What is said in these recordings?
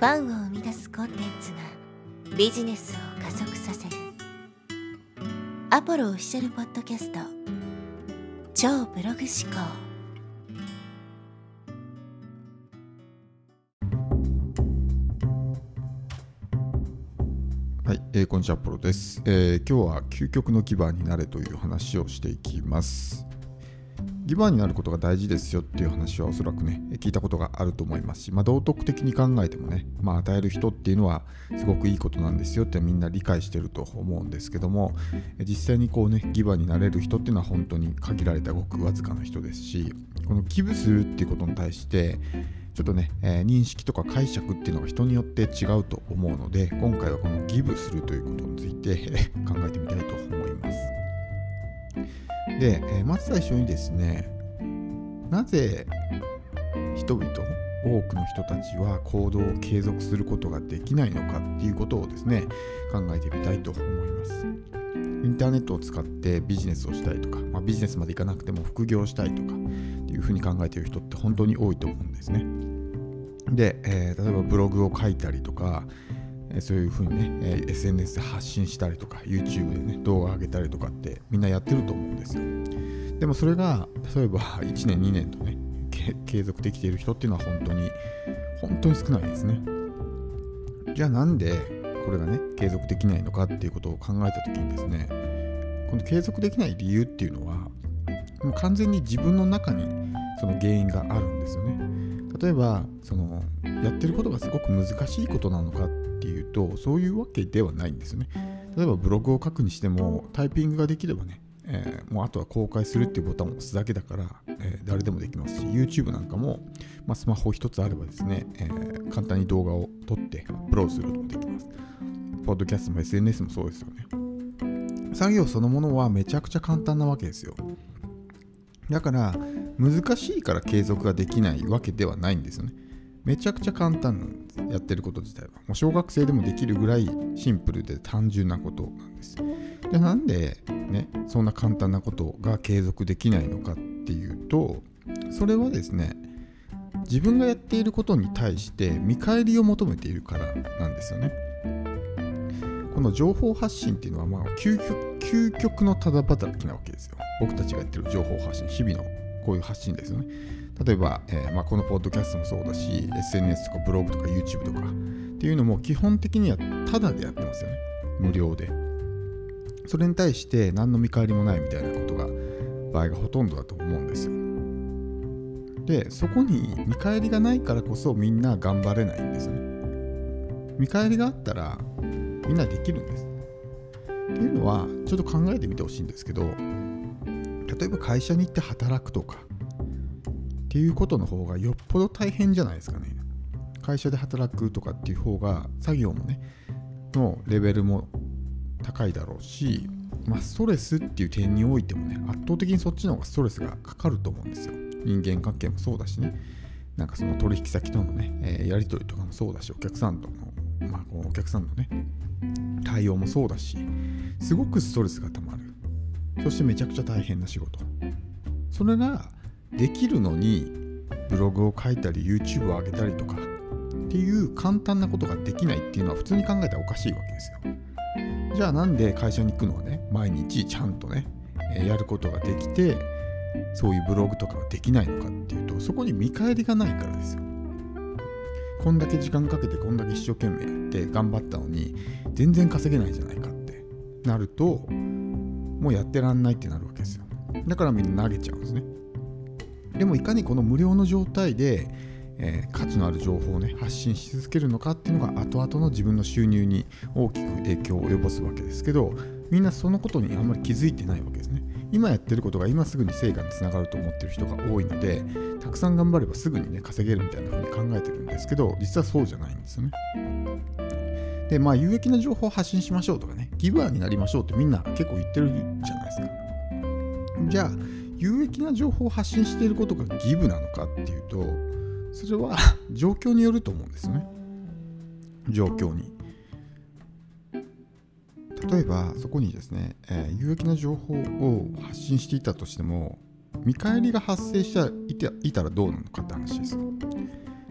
ファンを生み出すコンテンツがビジネスを加速させる。アポロオフィシャルポッドキャスト。超ブログ思考。はい、えー、こんにちは、アポロです、えー、今日は究極のギバーになれという話をしていきます。ギバーになることが大事ですよっていう話はおそらくね、聞いたことがあると思いますし、まあ、道徳的に考えてもね、まあ、与える人っていうのはすごくいいことなんですよってみんな理解してると思うんですけども、実際にこうね、ギバーになれる人っていうのは本当に限られたごくわずかな人ですし、この寄付するっていうことに対して、ちょっとね、えー、認識とか解釈っていうのが人によって違うと思うので、今回はこのギブするということについて考えてみたいと思います。で、え、まず最初にですねなぜ人々多くの人たちは行動を継続することができないのかっていうことをですね考えてみたいと思います。インターネットを使ってビジネスをしたいとか、まあ、ビジネスまでいかなくても副業したいとかっていうふうに考えている人って本当に多いと思うんですね。で、えー、例えばブログを書いたりとかそういうふうにね、SNS で発信したりとか、YouTube でね、動画上げたりとかってみんなやってると思うんですよ。でもそれが、例えば1年、2年とね、継続できている人っていうのは本当に、本当に少ないですね。じゃあなんでこれがね、継続できないのかっていうことを考えたときにですね、この継続できない理由っていうのは、もう完全に自分の中にその原因があるんですよね。例えば、その、やってることがすごく難しいことなのかっていうとそういうわけではないんですよね。例えばブログを書くにしてもタイピングができればね、えー、もうあとは公開するっていうボタンを押すだけだから、えー、誰でもできますし YouTube なんかも、まあ、スマホ一つあればですね、えー、簡単に動画を撮ってアップロードすることもできます。ポッドキャストも SNS もそうですよね。作業そのものはめちゃくちゃ簡単なわけですよ。だから難しいから継続ができないわけではないんですよね。めちゃくちゃ簡単なんです。やってること自体は。もう小学生でもできるぐらいシンプルで単純なことなんです。でなんでねそんな簡単なことが継続できないのかっていうとそれはですね自分がやっていることに対して見返りを求めているからなんですよね。この情報発信っていうのはまあ究極究極のただ働きなわけですよ。僕たちがやってる情報発信日々のこういう発信ですよね。例えば、えー、まあ、このポッドキャストもそうだし SNS とかブログとか YouTube とかっていうのも基本的にはタダでやってますよね。無料で。それに対して何の見返りもないみたいなことが場合がほとんどだと思うんですよ。でそこに見返りがないからこそみんな頑張れないんですよね。見返りがあったらみんなできるんです。っていうのはちょっと考えてみてほしいんですけど例えば会社に行って働くとかっていうことの方がよっぽど大変じゃないですかね。会社で働くとかっていう方が作業もね、のレベルも高いだろうし、まあ、ストレスっていう点においてもね、圧倒的にそっちの方がストレスがかかると思うんですよ。人間関係もそうだしね、なんかその取引先とのね、え、やり取りとかもそうだし、お客さんとの、まあ、お客さんのね、対応もそうだし、すごくストレスがたまる。そしてめちゃくちゃ大変な仕事。それができるのにブログを書いたり YouTube を上げたりとかっていう簡単なことができないっていうのは普通に考えたらおかしいわけですよ。じゃあなんで会社に行くのはね毎日ちゃんとねやることができてそういうブログとかはできないのかっていうとそこに見返りがないからですよ。こんだけ時間かけてこんだけ一生懸命やって頑張ったのに全然稼げないじゃないかってなるともうやってらんないってなるわけですよ。だからみんな投げちゃうんですね。でもいかにこの無料の状態で、えー、価値のある情報をね発信し続けるのかっていうのが後々の自分の収入に大きく影響を及ぼすわけですけどみんなそのことにあんまり気づいてないわけですね今やってることが今すぐに成果につながると思ってる人が多いのでたくさん頑張ればすぐにね稼げるみたいな風に考えてるんですけど実はそうじゃないんですよねでまあ有益な情報を発信しましょうとかねギブアーになりましょうってみんな結構言ってるじゃないですか。じゃあ有益な情報を発信していることがギブなのかっていうとそれは 状況によると思うんですよね。状況に。例えばそこにですね、えー、有益な情報を発信していたとしても見返りが発生していたらどうなのかって話です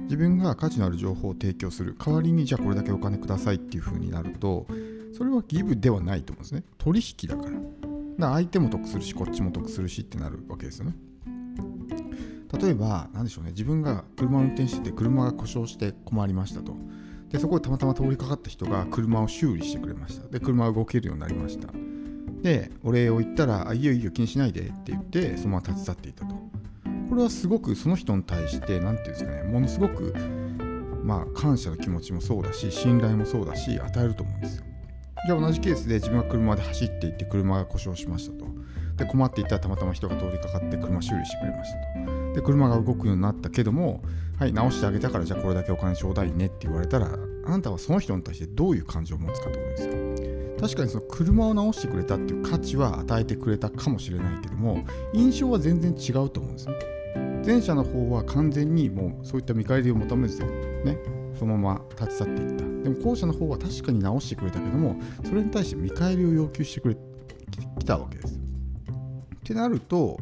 自分が価値のある情報を提供する。代わりにじゃあこれだけお金くださいっていう風になるとそれはギブではないと思うんですね。取引だから。だから相手も得するしこっちも得するしってなるわけですよね。例えば何でしょうね。自分が車を運転してて車が故障して困りましたと。でそこでたまたま通りかかった人が車を修理してくれました。で車が動けるようになりました。でお礼を言ったら「あいいよいいよ気にしないで」って言ってそのまま立ち去っていたと。これはすごくその人に対して何て言うんですかねものすごくまあ感謝の気持ちもそうだし信頼もそうだし与えると思うんですよ。じゃあ同じケースで自分が車で走っていって車が故障しましたと。で困っていたらたまたま人が通りかかって車修理してくれましたと。で車が動くようになったけどもはい直してあげたからじゃあこれだけお金ちょうだいねって言われたらあなたはその人に対してどういう感情を持つかってことですよ。確かにその車を直してくれたっていう価値は与えてくれたかもしれないけども印象は全然違うと思うんですね前者の方は完全にもうそういった見返りを求めずねそのまま立ち去っていった。でも後者の方は確かに直してくれたけどもそれに対して見返りを要求してくれきたわけです。ってなると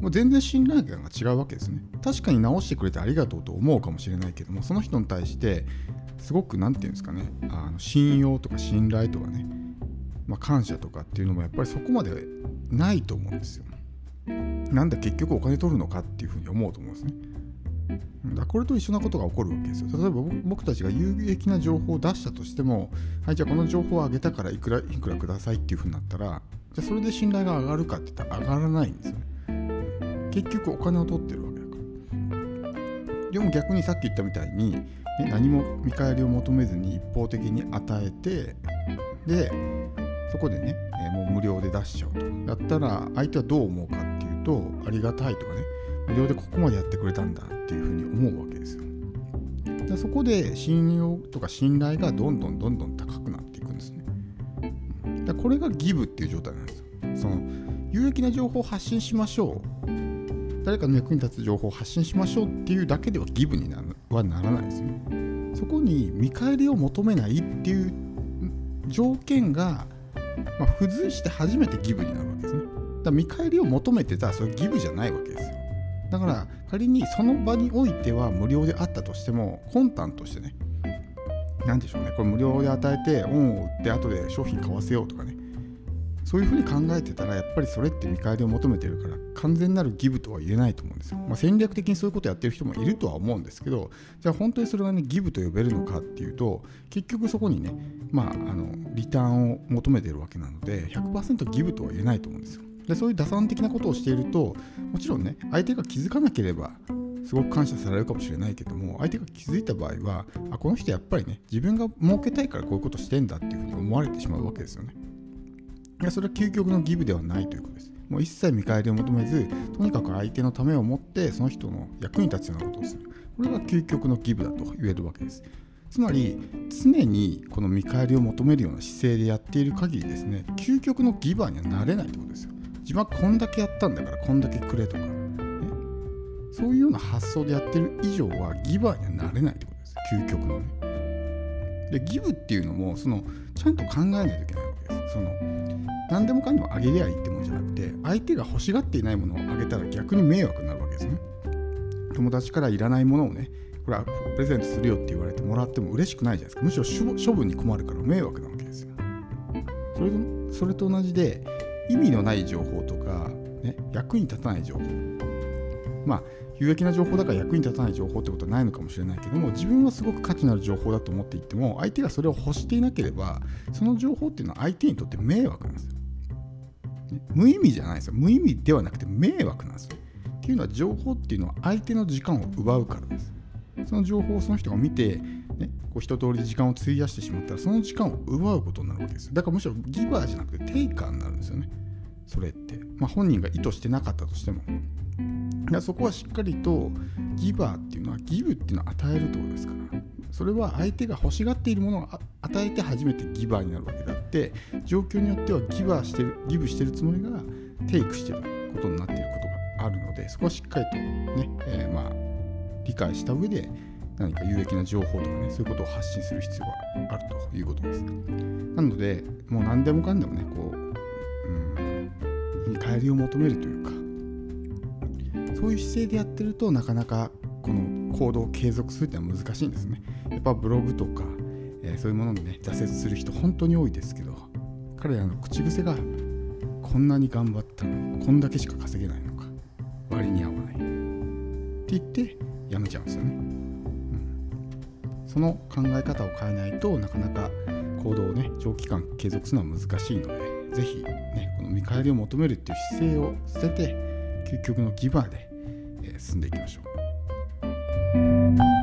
もう全然信頼感が違うわけですね。確かに直してくれてありがとうと思うかもしれないけどもその人に対してすごく何て言うんですかねあの信用とか信頼とかね、まあ、感謝とかっていうのもやっぱりそこまでないと思うんですよ。なんだ結局お金取るのかっていうふうに思うと思うんですねだこれと一緒なことが起こるわけですよ。例えば僕たちが有益な情報を出したとしても、はい、じゃあこの情報をあげたからいくらいくらくださいっていうふうになったら、じゃあそれで信頼が上がるかって言ったら上がらないんですよね。結局お金を取ってるわけだから。でも逆にさっき言ったみたいに、ね、何も見返りを求めずに一方的に与えて、で、そこでね、えー、もう無料で出しちゃうと。やったら相手はどう思うかっていうと、ありがたいとかね、無料でここまでやってくれたんだっていうふうに思うわけですよ。でそこで信用とか信頼がどんどんどんどん高くなっていくんですね。でこれがギブっていう状態なんですよ。その有益な情報を発信しましょう。誰かの役に立つ情報を発信しましょうっていうだけではギブになはならないですよね。そこに見返りを求めないっていう条件が、まあ、付随して初めてギブになるわけですね。だから見返りを求めてたらそれギブじゃないわけですよ。だから仮にその場においては無料であったとしても魂胆としてね何でしょうねこれ無料で与えて恩を売って後で商品買わせようとかねそういうふうに考えてたらやっぱりそれって見返りを求めてるから完全なるギブとは言えないと思うんですよ。まあ、戦略的にそういうことやってる人もいるとは思うんですけどじゃあ本当にそれがねギブと呼べるのかっていうと結局そこにねまああのリターンを求めてるわけなので100%ギブとは言えないと思うんですよ。でそういう打算的なことをしているともちろんね相手が気づかなければすごく感謝されるかもしれないけども相手が気づいた場合はあこの人やっぱりね自分が儲けたいからこういうことしてんだっていうふうに思われてしまうわけですよね。やそれは究極のギブではないということです。もう一切見返りを求めずとにかく相手のためを持ってその人の役に立つようなことをする。これが究極のギブだと言えるわけです。つまり常にこの見返りを求めるような姿勢でやっている限りですね究極のギバーにはなれないってことですよ。自分はこんだけやったんだからこんだけくれとか、ね、そういうような発想でやってる以上はギバーにはなれないってことです究極のねでギブっていうのもそのちゃんと考えないといけないわけです。その何でもかんでもあげりゃいいってもんじゃなくて相手が欲しがっていないものをあげたら逆に迷惑になるわけですね。友達からいらないものをねこれはプレゼントするよって言われてもらっても嬉しくないじゃないですか。むしろ処分に困るから迷惑なわけですよ。それそれと同じで意味のない情報とか、ね、役に立たない情報。まあ有益な情報だから役に立たない情報ってことはないのかもしれないけども自分はすごく価値のある情報だと思っていても相手がそれを欲していなければその情報っていうのは相手にとって迷惑なんですよ、ね、無意味じゃないですよ。無意味ではなくて迷惑なんですよ。っていうのは情報っていうのは相手の時間を奪うからです。その情報をその人が見て、ね、こう一通り時間を費やしてしまったらその時間を奪うことになるわけですよ。だからむしろギバーじゃなくてテイカーになるんですよね。それって、まあ、本人が意図してなかったとしても。そこはしっかりとギバーっていうのはギブっていうのは与えるってことですから。それは相手が欲しがっているものを与えて初めてギバーになるわけであって状況によってはギバーしてるギブしてるつもりがテイクしてることになっていることがあるのでそこはしっかりとね、えー、まあ理解した上で何か有益な情報とかねそういうことを発信する必要があるということです。なのでもう何でもかんでもねこう、うん、見返りを求めるというかそういう姿勢でやってるとなかなかこの行動を継続するっていうのは難しいんですね。やっぱブログとか、えー、そういうものにね挫折する人本当に多いですけど彼らの口癖がこんなに頑張ったのにこんだけしか稼げないのか割に合わない。って言ってやめちゃうんですよね、うん、その考え方を変えないとなかなか行動をね長期間継続するのは難しいので是非ねこの見返りを求めるっていう姿勢を捨てて究極のギバーで、進んでいきましょう。